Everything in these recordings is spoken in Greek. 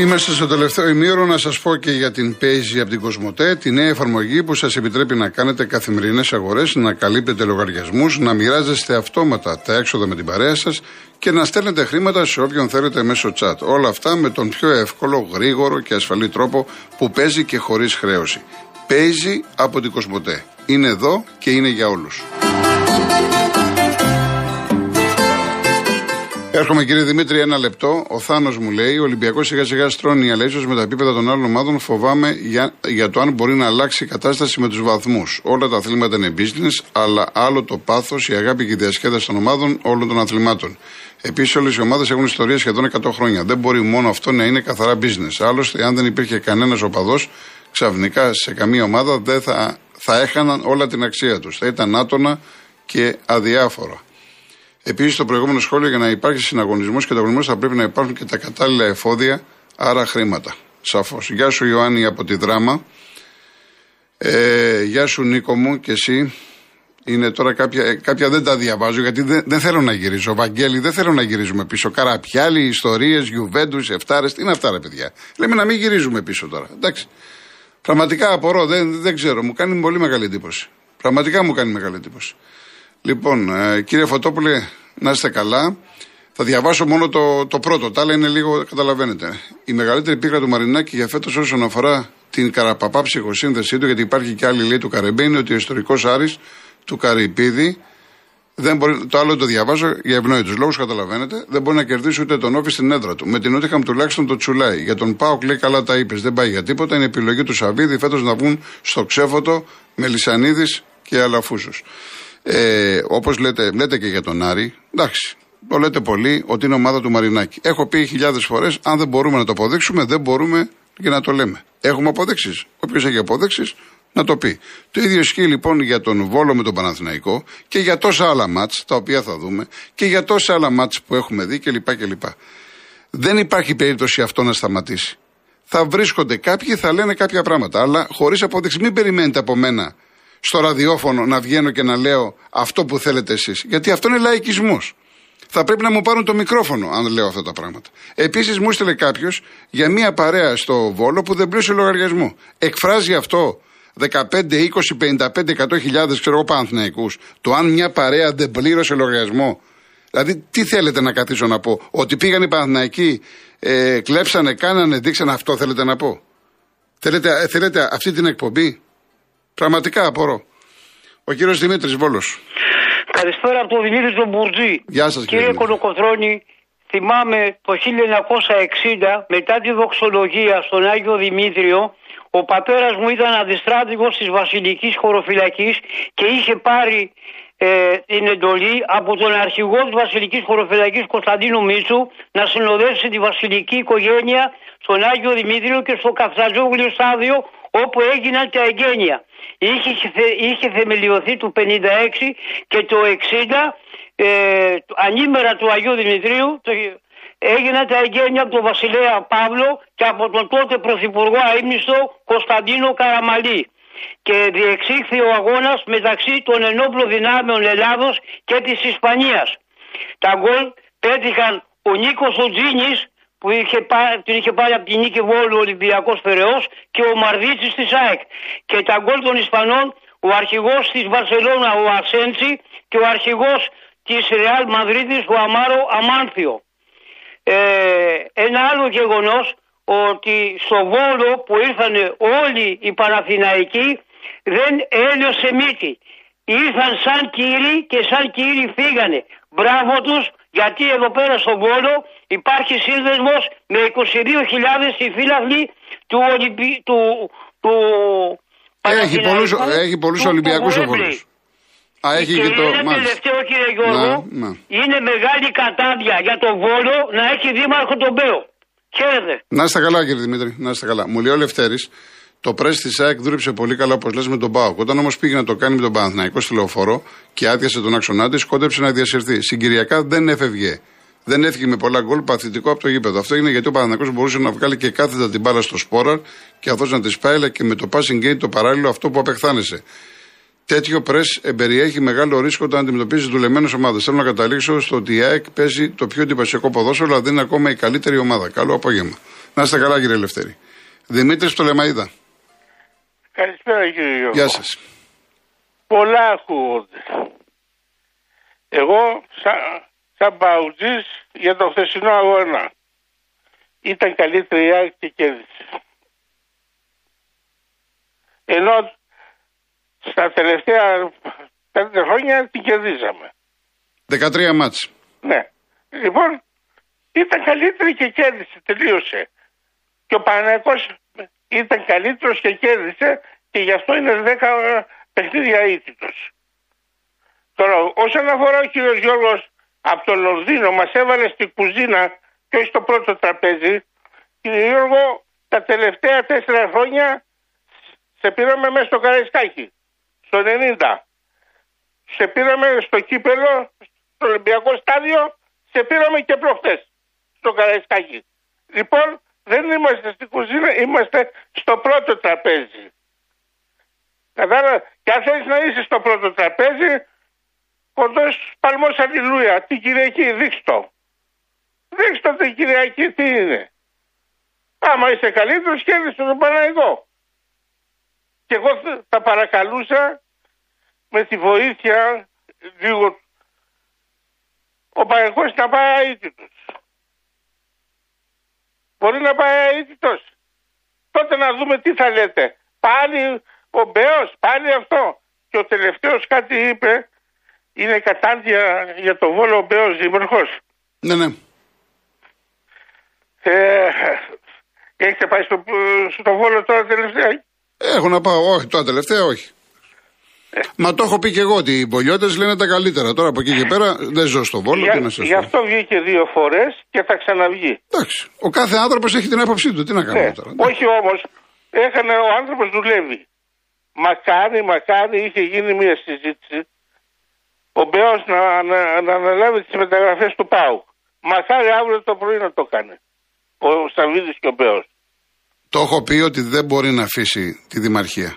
Είμαστε στο τελευταίο ημίωρο να σας πω και για την Paisy από την Κοσμοτέ, τη νέα εφαρμογή που σας επιτρέπει να κάνετε καθημερινές αγορές, να καλύπτετε λογαριασμούς, να μοιράζεστε αυτόματα τα έξοδα με την παρέα σας και να στέλνετε χρήματα σε όποιον θέλετε μέσω chat. Όλα αυτά με τον πιο εύκολο, γρήγορο και ασφαλή τρόπο που παίζει και χωρίς χρέωση. Paisy από την Κοσμοτέ. Είναι εδώ και είναι για όλους. Έρχομαι κύριε Δημήτρη, ένα λεπτό. Ο Θάνος μου λέει: Ο Ολυμπιακός σιγά σιγά στρώνει, αλλά ίσως με τα επίπεδα των άλλων ομάδων φοβάμαι για, για το αν μπορεί να αλλάξει η κατάσταση με τους βαθμούς. Όλα τα αθλήματα είναι business, αλλά άλλο το πάθος, η αγάπη και η διασκέδαση των ομάδων όλων των αθλημάτων. Επίσης, όλες οι ομάδες έχουν ιστορία σχεδόν 100 χρόνια. Δεν μπορεί μόνο αυτό να είναι καθαρά business. Άλλωστε, αν δεν υπήρχε κανένας οπαδός, ξαφνικά σε καμία ομάδα δεν θα, θα έχαναν όλα την αξία τους. Θα ήταν άτονα και αδιάφορα. Επίσης, το προηγούμενο σχόλιο για να υπάρχει συναγωνισμός και ανταγωνισμός θα πρέπει να υπάρχουν και τα κατάλληλα εφόδια, άρα χρήματα. Σαφώς. Γεια σου, Ιωάννη, από τη δράμα. Ε, γεια σου, Νίκο μου, και εσύ. Είναι τώρα κάποια, ε, κάποια δεν τα διαβάζω γιατί δεν, δεν θέλω να γυρίζω. Βαγγέλη, δεν θέλω να γυρίζουμε πίσω. Καραπιάλι, ιστορίες, Γιουβέντους, Εφτάρες. Τι είναι αυτά, ρε παιδιά; Λέμε να μην γυρίζουμε πίσω τώρα. Εντάξει. Πραγματικά απορώ, δεν, δεν ξέρω. Μου κάνει πολύ μεγάλη εντύπωση. Πραγματικά μου κάνει μεγάλη εντύπωση. Λοιπόν, ε, κύριε Φωτόπουλε, να είστε καλά. Θα διαβάσω μόνο το, το πρώτο. Τα άλλα είναι λίγο, καταλαβαίνετε. Η μεγαλύτερη πίκρα του Μαρινάκη για φέτος όσον αφορά την καραπαπά ψυχοσύνδεσή του, γιατί υπάρχει και άλλη λέει του Καρεμπέ, είναι ότι ο ιστορικός Άρης του Καρυπίδη δεν μπορεί, το άλλο το διαβάζω για ευνόητους λόγους, καταλαβαίνετε. Δεν μπορεί να κερδίσει ούτε τον Όφη στην έδρα του. Με την Νότιχαμ τουλάχιστον το τσουλάει. Για τον Πάοκ λέει καλά τα είπες. Δεν πάει για τίποτα. Είναι επιλογή του Σαββίδη φέτος να βγουν στο ξέφωτο με Λισανίδη και Αλαφούσου. Ε, Όπως λέτε, λέτε και για τον Άρη, εντάξει, το λέτε πολύ ότι είναι ομάδα του Μαρινάκη. Έχω πει χιλιάδες φορές, αν δεν μπορούμε να το αποδείξουμε, δεν μπορούμε και να το λέμε. Έχουμε αποδείξεις. Όποιος έχει αποδείξεις, να το πει. Το ίδιο ισχύει λοιπόν για τον Βόλο με τον Παναθηναϊκό και για τόσα άλλα μάτς τα οποία θα δούμε και για τόσα άλλα μάτς που έχουμε δει κλπ. κλπ. Δεν υπάρχει περίπτωση αυτό να σταματήσει. Θα βρίσκονται κάποιοι, θα λένε κάποια πράγματα, αλλά χωρίς απόδειξη. Μην περιμένετε από μένα στο ραδιόφωνο να βγαίνω και να λέω αυτό που θέλετε εσείς. Γιατί αυτό είναι λαϊκισμός. Θα πρέπει να μου πάρουν το μικρόφωνο αν λέω αυτά τα πράγματα. Επίσης, μου έστειλε κάποιος για μία παρέα στο Βόλο που δεν πλήρωσε λογαριασμό. Εκφράζει αυτό 15, 20, 55, 100 χιλιάδες ξέρω εγώ Παναθηναϊκούς το αν μια παρέα δεν πλήρωσε λογαριασμό. Δηλαδή, τι θέλετε να καθίσω να πω, Ότι πήγαν οι Παναθηναϊκοί, ε, κλέψανε, κάνανε, δείξανε αυτό θέλετε να πω. Θέλετε, θέλετε αυτή την εκπομπή; Πραγματικά απορώ. Ο κύριος Δημήτρης Βόλος. Καλησπέρα από τον Δημήτρη τον Μπουρτζή. Γεια σας, κύριε, κύριε Κολοκοτρώνη. Θυμάμαι το 1960 μετά τη δοξολογία στον Άγιο Δημήτριο ο πατέρας μου ήταν αντιστράτηγος της Βασιλικής Χωροφυλακής και είχε πάρει ε, την εντολή από τον αρχηγό της Βασιλικής Χωροφυλακής Κωνσταντίνου Μίτσου να συνοδεύσει τη βασιλική οικογένεια στον Άγιο Δημήτριο και στο Καφταζόγλιο στάδιο όπου έγιναν τα εγγένεια είχε, είχε θεμελιωθεί το 56 και το 60 ε, ανήμερα του Αγίου Δημητρίου το, έγιναν τα εγγένεια από τον Βασιλέα Παύλο και από τον τότε Πρωθυπουργό Αίμνηστο Κωνσταντίνο Καραμαλή και διεξήχθη ο αγώνας μεταξύ των ενόπλων δυνάμεων Ελλάδος και της Ισπανίας. Τα γκολ πέτυχαν ο Νίκος Οτζίνης που είχε πάρει, την είχε πάρει από την νίκη Βόλου ο Ολυμπιακός Περαιός και ο Μαρδίτσης της ΑΕΚ. Και τα γκολ των Ισπανών ο αρχηγός της Βαρσελόνα ο Ασέντσι και ο αρχηγός της Ρεάλ Μαδρίτης ο Αμάρο Αμάνθιο. Ε, ένα άλλο γεγονός ότι στο Βόλο που ήρθαν όλοι οι Παναθηναϊκοί δεν έλειωσε μύτη. Ήρθαν σαν κύριοι και σαν κύριοι φύγανε. Μπράβο τους γιατί εδώ πέρα στο Βόλο υπάρχει σύνδεσμος με 22.000 συμφύλαχνοι του, Ολυμπι... του, του έχει πολλούς, έχει πολλούς Ολυμπιακούς ο Βόλος. Α, έχει και, και το είναι τελευταίο κύριε Γιώργο, να, να. είναι μεγάλη κατάδια για τον Βόλο να έχει δήμαρχο τον Μπέο. Χαίρετε. Να είστε καλά κύριε Δημήτρη, να είστε καλά. Μου λέει ο Λευτέρης, το πρέσ της ΑΕΚ δούλεψε πολύ καλά, όπως λες, με τον Πάοκ. Όταν όμως πήγε να το κάνει με τον Παναθναϊκό στη λεωφόρο και άδειασε τον άξονά της, κόντεψε να διασυρθεί. Συγκυριακά δεν έφευγε. Δεν έφυγε με πολλά γκολ παθητικό από το γήπεδο. Αυτό είναι γιατί ο Παναθναϊκό μπορούσε να βγάλει και κάθετα την μπάλα στο σπόραρ και αυτός να της πάει, και με το passing game το παράλληλο αυτό που απεχθάνεσαι. Τέτοιο πρε εμπεριέχει μεγάλο ρίσκο όταν αντιμετωπίζεις δουλεμένες ομάδες. Θέλω να καταλήξω στο ότι η ΑΕΚ παίζει το πιο εντυπωσιακό ποδόσφαιρο, αλλά δεν είναι ακόμα η καλύτερη ομάδα. Καλό απόγευμα. Να είστε καλά, κύριε Ελευθέρη. Δημήτρης Πτολεμαίδα. Καλησπέρα κύριε Γιώργο. Γεια σας. Πολλά ακούγονται. Εγώ σαν, σαν παουτζής για το χθεσινό αγώνα. Ήταν καλύτερη η ΑΕΚ και κέρδισε. Ενώ στα τελευταία πέντε χρόνια την κερδίζαμε. 13 μάτς. Ναι. Λοιπόν, ήταν καλύτερη και κέρδισε, τελείωσε. Και ο Παναγιακός ήταν καλύτερος και κέρδισε και γι' αυτό είναι 10 παιχνίδια ήττητος. Τώρα, όσον αφορά ο κύριος Γιώργος από το Λονδίνο, μας έβαλε στην κουζίνα και όχι στο πρώτο τραπέζι. Κύριε Γιώργο, τα τελευταία τέσσερα χρόνια σε πήραμε μέσα στο Καραϊσκάκι, στο 90. Σε πήραμε στο κύπελο, στο Ολυμπιακό στάδιο, σε πήραμε και προχτές στο Καραϊσκάκι. Λοιπόν, δεν είμαστε στην κουζίνα, είμαστε στο πρώτο τραπέζι. Κατάλαβα, και αν θέλεις να είσαι στο πρώτο τραπέζι, κοντός παλμός αλληλούια. Την Κυριακή, δείξτε το. Δείξτε το την Κυριακή τι είναι. Άμα είσαι καλύτερος, κέρδισε τον Παναγικό. Και εγώ θα παρακαλούσα με τη βοήθεια λίγο ο Παναγικός να πάει αίτητος. Μπορεί να πάει αίτητος. Τότε να δούμε τι θα λέτε. Πάλι ο Μπέος, πάλι αυτό. Και ο τελευταίος κάτι είπε, είναι κατάντια για το Βόλο ο Μπέος Δήμαρχος. Ναι, ναι. Ε, έχετε πάει στο, στο Βόλο τώρα τελευταία; Έχω να πάω, όχι, τώρα τελευταία όχι. Μα το έχω πει και εγώ ότι οι πολιώτε λένε τα καλύτερα. Τώρα από εκεί και πέρα δεν ζω στο Βόλο. Για, τι να σας γι' πω. αυτό βγήκε δύο φορές και θα ξαναβγεί. Εντάξει. Ο κάθε άνθρωπος έχει την άποψή του. Τι να κάνουμε Ναι. τώρα. Όχι όμως, έκανε ο άνθρωπος δουλεύει. Μακάρι, μακάρι είχε γίνει μια συζήτηση ο Μπέος να, να, να αναλάβει τις μεταγραφές του ΠΑΟΚ. Μακάρι αύριο το πρωί να το κάνει. Ο Σταβίδης και ο Μπέος. Το έχω πει ότι δεν μπορεί να αφήσει τη δημαρχία.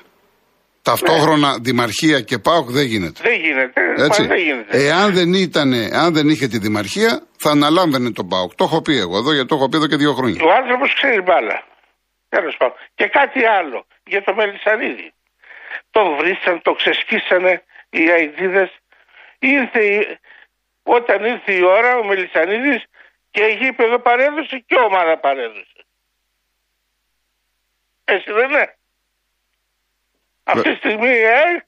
Ταυτόχρονα Ναι. δημαρχία και ΠΑΟΚ δεν γίνεται. Δεν γίνεται. Έτσι. Μα δεν γίνεται. Εάν δεν, ήτανε, αν δεν είχε τη δημαρχία, θα αναλάμβανε τον ΠΑΟΚ. Το έχω πει εγώ εδώ, γιατί το έχω πει εδώ και δύο χρόνια. Ο άνθρωπος ξέρει μπάλα. Τέλος πάντων. Και κάτι άλλο για το Μελισανίδη. Το βρίσαν, το ξεσκίσανε οι αειδίδε. Ήρθε, η- όταν ήρθε η ώρα ο Μελισανίδης και γήπεδο παρέδωσε και ομάδα παρέδωσε. Έτσι δεν είναι. Αυτή τη στιγμή η ΑΕΚ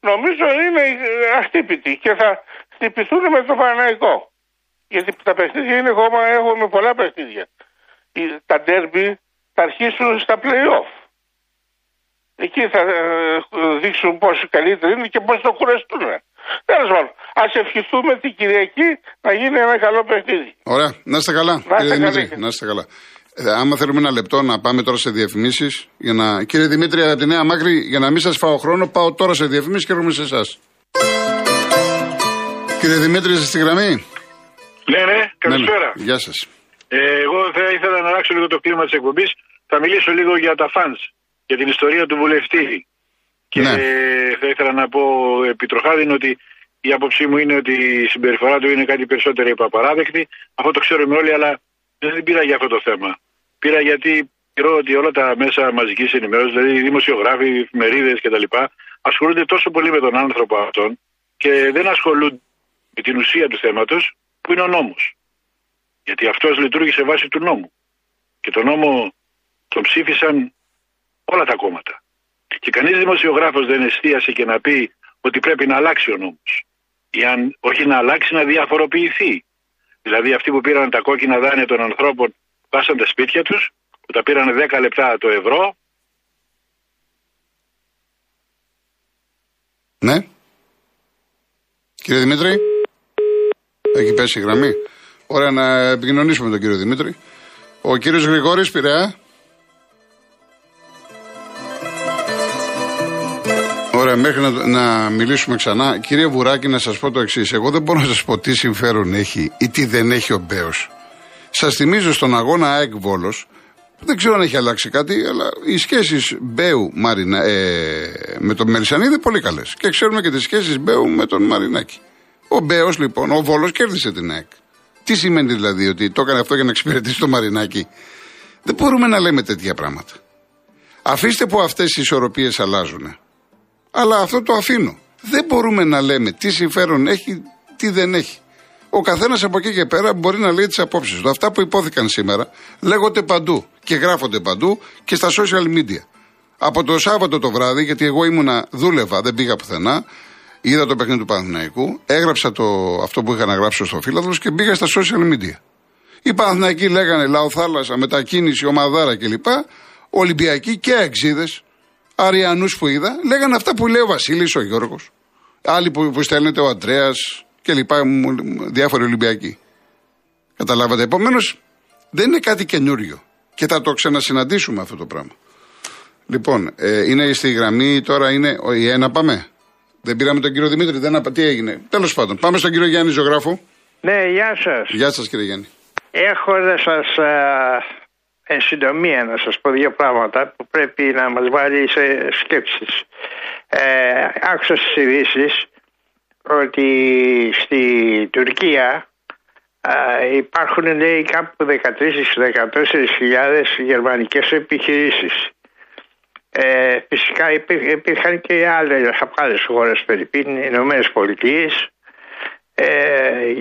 νομίζω είναι αχτύπητη και θα χτυπηθούν με το Παναϊκό. Γιατί τα παιχνίδια είναι ακόμα, έχουμε πολλά παιχνίδια. Οι- Τα ντέρμπι θα αρχίσουν στα play-off. Εκεί θα ε, δείξουν πόσο καλύτεροι είναι και πώς το κουραστούν. Τέλος πάντων, ας ευχηθούμε την Κυριακή να γίνει ένα καλό παιχνίδι. Ωραία. Να είστε καλά, Να κύριε είστε Δημήτρη. καλοί. Να είστε καλά. Ε, άμα θέλουμε ένα λεπτό να πάμε τώρα σε διαφημίσεις. Να... Κύριε Δημήτρη, από τη Νέα Μάκρη, για να μην σας φάω χρόνο, πάω τώρα σε διαφημίσεις και έρχομαι σε εσάς. Κύριε Δημήτρη, είστε στη γραμμή; Ναι, ναι, καλησπέρα. Ναι, ναι. Γεια σας. Ε, εγώ θα ήθελα να αλλάξω λίγο το κλίμα της εκπομπής. Θα μιλήσω λίγο για τα fans, για την ιστορία του βουλευτή. Και Ναι. θα ήθελα να πω επί Τροχάδιν ότι η άποψή μου είναι ότι η συμπεριφορά του είναι κάτι περισσότερο υπαπαράδεκτη. Αυτό το ξέρουμε όλοι, αλλά δεν πήρα για αυτό το θέμα. Πήρα γιατί θεωρώ ότι όλα τα μέσα μαζικής ενημέρωσης, δηλαδή οι δημοσιογράφοι, οι εφημερίδες κτλ., ασχολούνται τόσο πολύ με τον άνθρωπο αυτόν και δεν ασχολούνται με την ουσία του θέματος, που είναι ο νόμος. Γιατί αυτός λειτουργήσε βάσει του νόμου. Και τον νόμο τον ψήφισαν όλα τα κόμματα. Και κανείς δημοσιογράφος δεν εστίασε και να πει ότι πρέπει να αλλάξει ο νόμος. Ή αν όχι να αλλάξει, να διαφοροποιηθεί. Δηλαδή αυτοί που πήραν τα κόκκινα δάνεια των ανθρώπων, βάσαν τα σπίτια τους, που τα πήραν 10 λεπτά το ευρώ, Ναι. Κύριε Δημήτρη. Έχει πέσει η γραμμή. Ωραία, να επικοινωνήσουμε με τον κύριο Δημήτρη. Ο κύριος Γρηγόρης Πειραιά. Ωραία, μέχρι να, να μιλήσουμε ξανά. Κύριε Βουράκη, να σας πω το εξής. Εγώ δεν μπορώ να σας πω τι συμφέρον έχει ή τι δεν έχει ο Μπέος. Σας θυμίζω στον αγώνα ΑΕΚ Βόλος, δεν ξέρω αν έχει αλλάξει κάτι, αλλά οι σχέσεις Μπέου Μαρινα, ε, με τον Μερισανίδη είναι πολύ καλές. Και ξέρουμε και τις σχέσεις Μπέου με τον Μαρινάκη. Ο Μπέος λοιπόν, ο Βόλος κέρδισε την ΑΕΚ. Τι σημαίνει δηλαδή ότι το έκανε αυτό για να εξυπηρετήσει το Μαρινάκη; Δεν μπορούμε να λέμε τέτοια πράγματα. Αφήστε που αυτές οι ισορροπίες αλλάζουν. Αλλά αυτό το αφήνω. Δεν μπορούμε να λέμε τι συμφέρον έχει, τι δεν έχει. Ο καθένας από εκεί και πέρα μπορεί να λέει τις απόψεις του. Αυτά που υπόθηκαν σήμερα λέγονται παντού και γράφονται παντού και στα social media. Από το Σάββατο το βράδυ, γιατί εγώ ήμουνα, δούλευα, δεν πήγα πουθενά, είδα το παιχνίδι του Παναθηναϊκού, έγραψα το, αυτό που είχα να γράψω στο φύλαδο και πήγα στα social media. Οι Παναθηναϊκοί λέγανε Λαό Θάλασσα, μετακίνηση, ομαδάρα κλπ. Ολυμπιακοί και εξίδε, Αριανούς που είδα, λέγανε αυτά που λέει ο Βασίλης, ο Γιώργος. Άλλοι που, που στέλνετε, ο Αντρέας κλπ. Διάφοροι Ολυμπιακοί. Καταλάβατε. Επομένως, δεν είναι κάτι καινούριο. Και θα το ξανασυναντήσουμε αυτό το πράγμα. Λοιπόν, ε, είναι στη γραμμή τώρα, είναι η ένα πάμε. Δεν πήραμε τον κύριο Δημήτρη, δεν τι έγινε. Τέλος πάντων, πάμε στον κύριο Γιάννη Ζωγράφου. Ναι, γεια σας. Γεια σας, κύριε Γιάννη. Έχω να σας εν συντομία να σας πω δύο πράγματα που πρέπει να μας βάλει σε σκέψεις. Ε, άκουσα στις ειδήσεις ότι στη Τουρκία ε, υπάρχουν λέει κάπου 13-14 γερμανικές επιχειρήσεις. Ε, φυσικά υπήρχαν και άλλες από άλλες χώρες περίπου, οι Ηνωμένες Πολιτείες ε,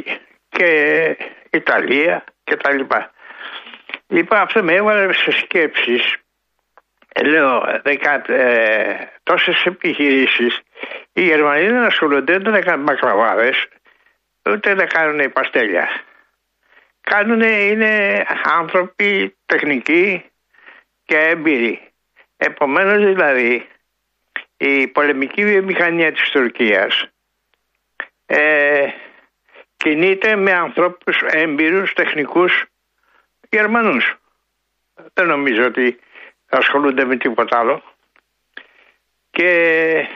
και Ιταλία και τα λοιπά. Λοιπόν, αυτό με έβαλε σε σκέψεις. Ε, λέω, δεκα, ε, τόσες επιχειρήσεις. Οι Γερμανοί δεν ασχολούνται ούτε να κάνουν μακραβάδε, ούτε να κάνουν παστέλια. Κάνουν, είναι άνθρωποι τεχνικοί και έμπειροι. Επομένως δηλαδή η πολεμική βιομηχανία της Τουρκίας ε, κινείται με ανθρώπους έμπειρους, τεχνικούς Γερμανούς. Δεν νομίζω ότι ασχολούνται με τίποτα άλλο. Και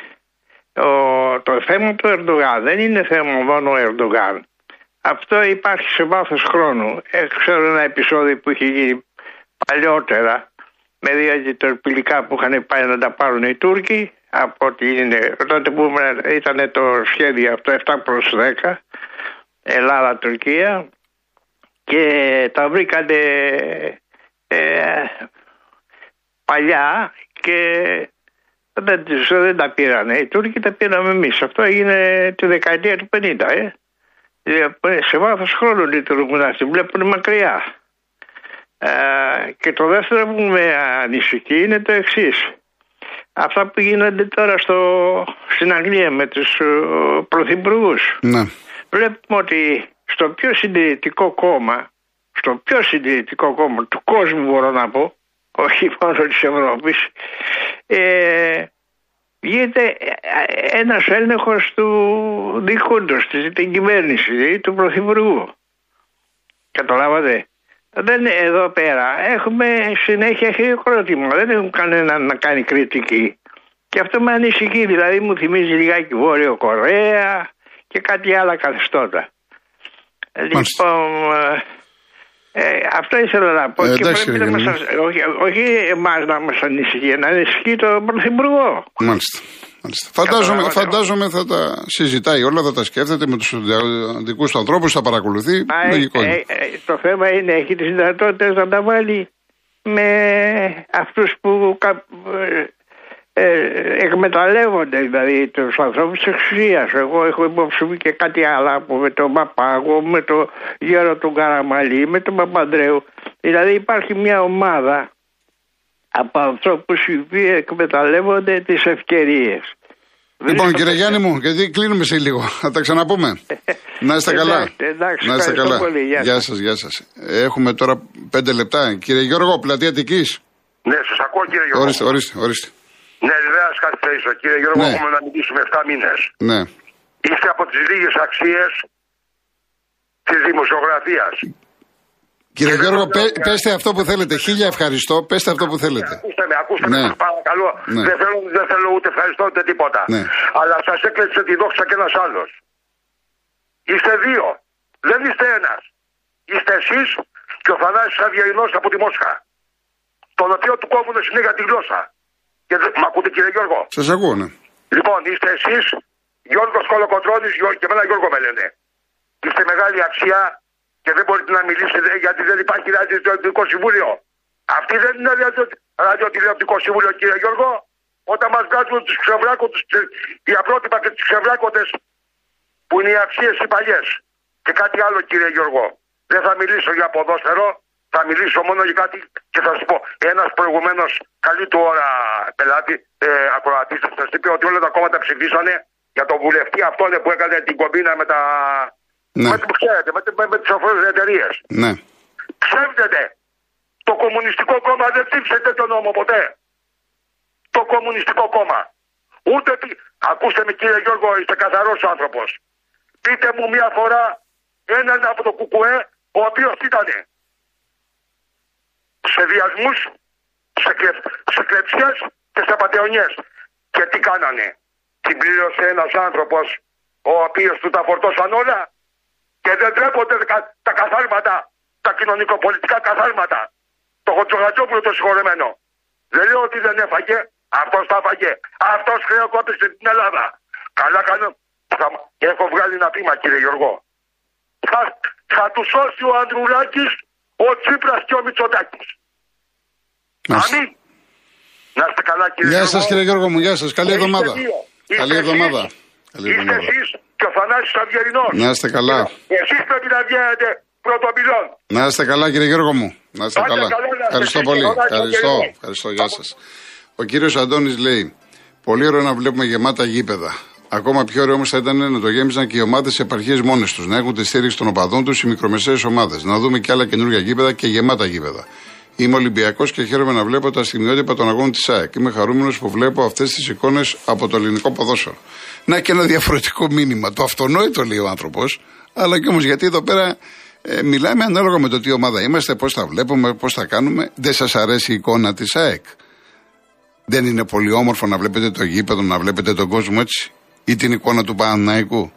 το θέμα του Ερντογάν δεν είναι θέμα μόνο Ερντογάν. Αυτό υπάρχει σε βάθος χρόνου. Ξέρω ένα επεισόδιο που είχε γίνει παλιότερα με δύο αντιτορπιλικά που είχαν πάει να τα πάρουν οι Τούρκοι από ότι είναι, τότε που ήταν το σχέδιο αυτό 7 προς 10 Ελλάδα-Τουρκία και τα βρήκανε ε, παλιά και δεν, δεν τα πήρανε. Οι Τούρκοι τα πήραμε εμείς. Αυτό έγινε τη δεκαετία του 50. Ε. Σε βάθος χρόνου λειτουργούν αυτοί, βλέπουν μακριά. Ε, και το δεύτερο που με ανησυχεί είναι το εξής. Αυτά που γίνονται τώρα στο, στην Αγγλία με τους uh, πρωθυπουργούς. Ναι. Βλέπουμε ότι στο πιο συντηρητικό κόμμα, στο πιο συντηρητικό κόμμα του κόσμου μπορώ να πω, όχι μόνο της Ευρώπης, ε, γίνεται ένας έλεγχος του δικούντος, την κυβέρνηση, του Πρωθυπουργού. Καταλάβατε; Δεν εδώ πέρα. Έχουμε συνέχεια χειροκρότημα. Δεν έχουν κανένα να κάνει κριτική. Και αυτό με ανησυχεί. Δηλαδή μου θυμίζει λιγάκι Βόρειο Κορέα και κάτι άλλα καθεστώτα. Λοιπόν, ε, ε, αυτό ήθελα να πω. Ε, και εντάξει, πρέπει να ρε, μας, όχι, όχι εμάς να μας ανησυχεί, να ανησυχεί τον Πρωθυπουργό. Μάλιστα. Μάλιστα. Φαντάζομαι, Καταλάβατε. φαντάζομαι θα τα συζητάει όλα, θα τα σκέφτεται με τους δικού του ανθρώπους, θα παρακολουθεί. Μα, ε, Λογικό είναι. ε, ε, το θέμα είναι, έχει τις δυνατότητες να τα βάλει με αυτούς που κα- ε, ε, εκμεταλλεύονται δηλαδή τους ανθρώπους της εξουσία. Εγώ έχω υπόψη μου και κάτι άλλο που με τον Παπάγο, με τον Γέρο του Καραμαλή, με τον Παπαντρέου. Δηλαδή υπάρχει μια ομάδα από ανθρώπους οι οποίοι εκμεταλλεύονται τις ευκαιρίες. Λοιπόν, κύριε Γιάννη μου, γιατί κλείνουμε σε λίγο. Θα τα ξαναπούμε. Να είστε καλά. Εντάξει, εντάξει, να είστε ευχαριστώ καλά. πολύ. Γεια Γεια σας. σας, γεια σας. Έχουμε τώρα πέντε λεπτά. Κύριε Γιώργο, πλατεία Αττικής. Ναι, σας ακούω κύριε Γιώργο. Ορίστε, ορίστε, ορίστε. Ναι, δεν θα σα καθυστερήσω. Κύριε Γιώργο, Ναι. έχουμε να μιλήσουμε 7 μήνες. Ναι. Είστε από τις λίγες αξίες της δημοσιογραφίας. Κύριε δεν Γιώργο, το πέ, λέω- πέστε αυτό που θέλετε. Χίλια ευχαριστώ. Πέστε αυτό που θέλετε. Ακούστε με, ακούστε Ναι. με, σας παρακαλώ. Ναι. Δεν, θέλω, δεν θέλω ούτε ευχαριστώ ούτε τίποτα. Ναι. Αλλά σας έκλεψε τη δόξα και ένας άλλος. Είστε δύο. Δεν είστε ένας. Είστε εσείς και ο Θανάσης Αυγερινός από τη Μόσχα. Τον οποίο του κόβουν συνέχεια τη γλώσσα. Και δεν... Μ' ακούτε κύριε Γιώργο; Σας ακούω, ναι. Λοιπόν, είστε εσείς, Γιώργος Κολοκοτρώνης Γιώ- και εμένα Γιώργο με λένε. Είστε μεγάλη αξία και δεν μπορείτε να μιλήσετε γιατί δεν υπάρχει ραδιοτηλεοπτικό συμβούλιο. Αυτή δεν είναι ραδιο- ραδιοτηλεοπτικό συμβούλιο, κύριε Γιώργο. Όταν μας βγάζουν τους ξεβράκοντε, για πρότυπα και του ξεβράκοντε που είναι οι αξίες οι παλιές. Και κάτι άλλο, κύριε Γιώργο. Δεν θα μιλήσω για ποδόσφαιρο, θα μιλήσω μόνο για κάτι και θα σου πω. Ένας προηγουμένω καλή του ώρα πελάτη, ε, ακροατής, σας είπε ότι όλα τα κόμματα ψηφίσανε για τον βουλευτή αυτόν που έκανε την κομπίνα με τα. Ναι. Με, ξέρετε, με, με, με τις εταιρείες. Ναι. Ψεύδεται. Το Κομμουνιστικό Κόμμα δεν ψήφισε τέτοιο νόμο ποτέ. Το Κομμουνιστικό Κόμμα. Ούτε τι. Ακούστε με κύριε Γιώργο, είστε καθαρός άνθρωπος. Πείτε μου μια φορά έναν από το Κουκουέ ο οποίος ήταν σε διασμού, σε, κλε, σε κλεψιές και σε πατεωνιές. Και τι κάνανε. Την πλήρωσε ένας άνθρωπος ο οποίος του τα φορτώσαν όλα και δεν τρέπονται κα- τα καθάρματα, τα κοινωνικοπολιτικά καθάρματα. Το Χωτσογατζόπουλο το συγχωρεμένο. Δεν λέω ότι δεν έφαγε, αυτός τα έφαγε. Αυτός χρεοκόπησε την Ελλάδα. Καλά κάνω. Θα... Έχω βγάλει ένα πείμα κύριε Γιώργο. Θα, θα του σώσει ο Ανδρουλάκης, ο Τσίπρας και ο Μητσοτάκης. Μάλιστα. Αμήν. Να είστε καλά κύριε Γεια Γιώργο. σα κύριε Γιώργο μου, γεια σας. Καλή Είστε εβδομάδα. δύο. Είστε Καλή εσείς. εβδομάδα. Καλή Είστε εβδομάδα. εσείς και ο Θανάσης Αυγερινός. Να είστε καλά. Εσείς πρέπει να βγαίνετε πρωτοπυλών. Να είστε καλά κύριε Γιώργο μου. Να είστε Πάτε καλά. καλά, να είστε Ευχαριστώ εσείς πολύ. και όλα, Ευχαριστώ. κύριε. Ευχαριστώ. Γεια σας. Ο κύριος Αντώνης λέει: Πολύ ωραίο να βλέπουμε γεμάτα γήπεδα. Ακόμα πιο ωραίο όμως θα ήταν να το γέμιζαν και οι ομάδες επαρχίε μόνες τους. Να έχουν τη στήριξη των οπαδών τους οι μικρομεσαίες ομάδες. Να δούμε και άλλα καινούργια γήπεδα και γεμάτα γήπεδα. Είμαι Ολυμπιακός και χαίρομαι να βλέπω τα στιγμιότυπα των αγώνων της ΑΕΚ. Είμαι χαρούμενος που βλέπω αυτές τις εικόνες από το ελληνικό ποδόσφαιρο. Να και ένα διαφορετικό μήνυμα. Το αυτονόητο λέει ο άνθρωπος, αλλά και όμως γιατί εδώ πέρα ε, μιλάμε ανάλογα με το τι ομάδα είμαστε, πώς τα βλέπουμε, πώς τα κάνουμε. Δεν σας αρέσει η εικόνα της ΑΕΚ; Δεν είναι πολύ όμορφο να βλέπετε το γήπεδο, να βλέπετε τον κόσμο έτσι. Ή την εικόνα του Παναναϊκού;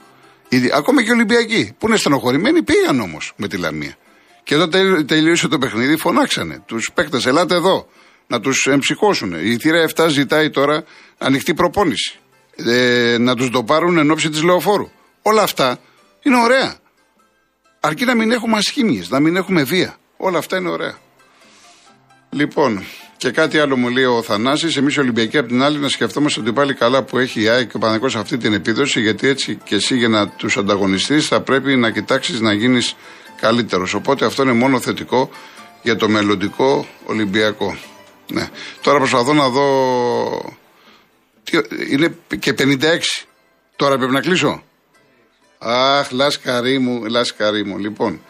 Ή, ακόμα και οι Ολυμπιακοί που είναι στενοχωρημένοι πήγαν όμως με τη Λαμία. Και εδώ τελ- τελείωσε το παιχνίδι, φωνάξανε τους παίκτες, ελάτε εδώ να τους εμψυχώσουν. Η θύρα 7 ζητάει τώρα ανοιχτή προπόνηση. Ε, να τους το πάρουν εν ώψη της λεωφόρου. Όλα αυτά είναι ωραία. Αρκεί να μην έχουμε ασχήμιες, να μην έχουμε βία. Όλα αυτά είναι ωραία. Λοιπόν, και κάτι άλλο μου λέει ο Θανάσης. Εμείς οι Ολυμπιακοί απ' την άλλη να σκεφτόμαστε ότι πάλι καλά που έχει η ΑΕΚ και ο Παναγικό αυτή την επίδοση, γιατί έτσι και εσύ για να τους ανταγωνιστείς θα πρέπει να κοιτάξεις να γίνεις καλύτερος. Οπότε αυτό είναι μόνο θετικό για το μελλοντικό Ολυμπιακό. Ναι. Τώρα προσπαθώ να δω. Τι, είναι και 56. Τώρα πρέπει να κλείσω. Αχ, λάσκαρί μου, λάσκαρί μου. Λοιπόν,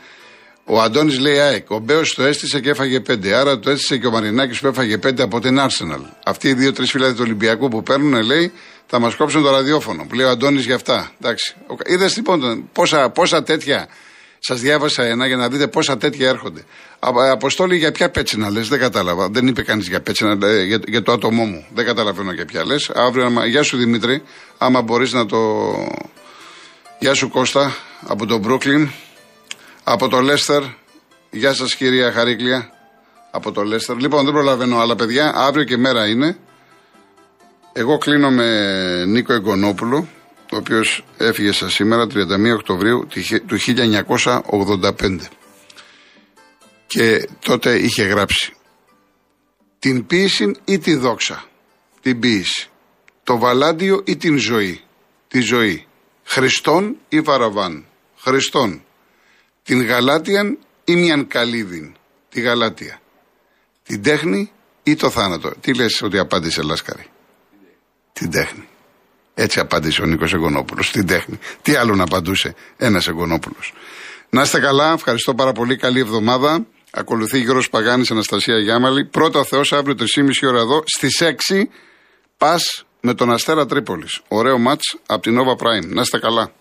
ο Αντώνης λέει ΑΕΚ. Ο Μπέος το έστησε και έφαγε πέντε. Άρα το έστησε και ο Μαρινάκης που έφαγε πέντε από την Arsenal. Αυτοί οι δύο-τρεις φίλοι του Ολυμπιακού που παίρνουν, λέει, θα μας κόψουν το ραδιόφωνο. Που λέει ο Αντώνης για αυτά. Εντάξει. Είδες λοιπόν πόσα, πόσα τέτοια. Σας διάβασα ένα για να δείτε πόσα τέτοια έρχονται. Α, αποστόλη για ποια πέτσινα λες, δεν κατάλαβα. Δεν είπε κανείς για πέτσινα, ε, για, για το άτομό μου. Δεν καταλαβαίνω για ποια λες. Αύριο, άμα- γεια σου Δημήτρη, άμα μπορείς να το. Γεια σου Κώστα από το Brooklyn. Από το Λέστερ. Γεια σας, κυρία Χαρίκλια. Από το Λέστερ. Λοιπόν, δεν προλαβαίνω άλλα παιδιά. Αύριο και μέρα είναι. Εγώ κλείνω με Νίκο Εγκονόπουλο, ο οποίος έφυγε σα σήμερα, 31 Οκτωβρίου του 1985. Και τότε είχε γράψει την ποίηση ή τη δόξα. Την ποίηση. Το βαλάντιο ή την ζωή. Τη ζωή. Χριστόν ή Βαραβάν. Χριστόν την Γαλάτιαν ή μιαν καλύδιν, τη Γαλάτια. Την τέχνη ή το θάνατο. Τι λες ότι απάντησε Λάσκαρη; Την τέχνη. Έτσι απάντησε ο Νίκος Εγκονόπουλος. Την τέχνη. Τι άλλο να απαντούσε ένας Εγκονόπουλος. Να είστε καλά. Ευχαριστώ πάρα πολύ. Καλή εβδομάδα. Ακολουθεί Γιώργος Παγάνης, Αναστασία Γιάμαλη. Πρώτα ο Θεός αύριο 3,5 ώρα εδώ. Στις 6 πας με τον Αστέρα Τρίπολης. Ωραίο μάτς από την Nova Prime. Να είστε καλά.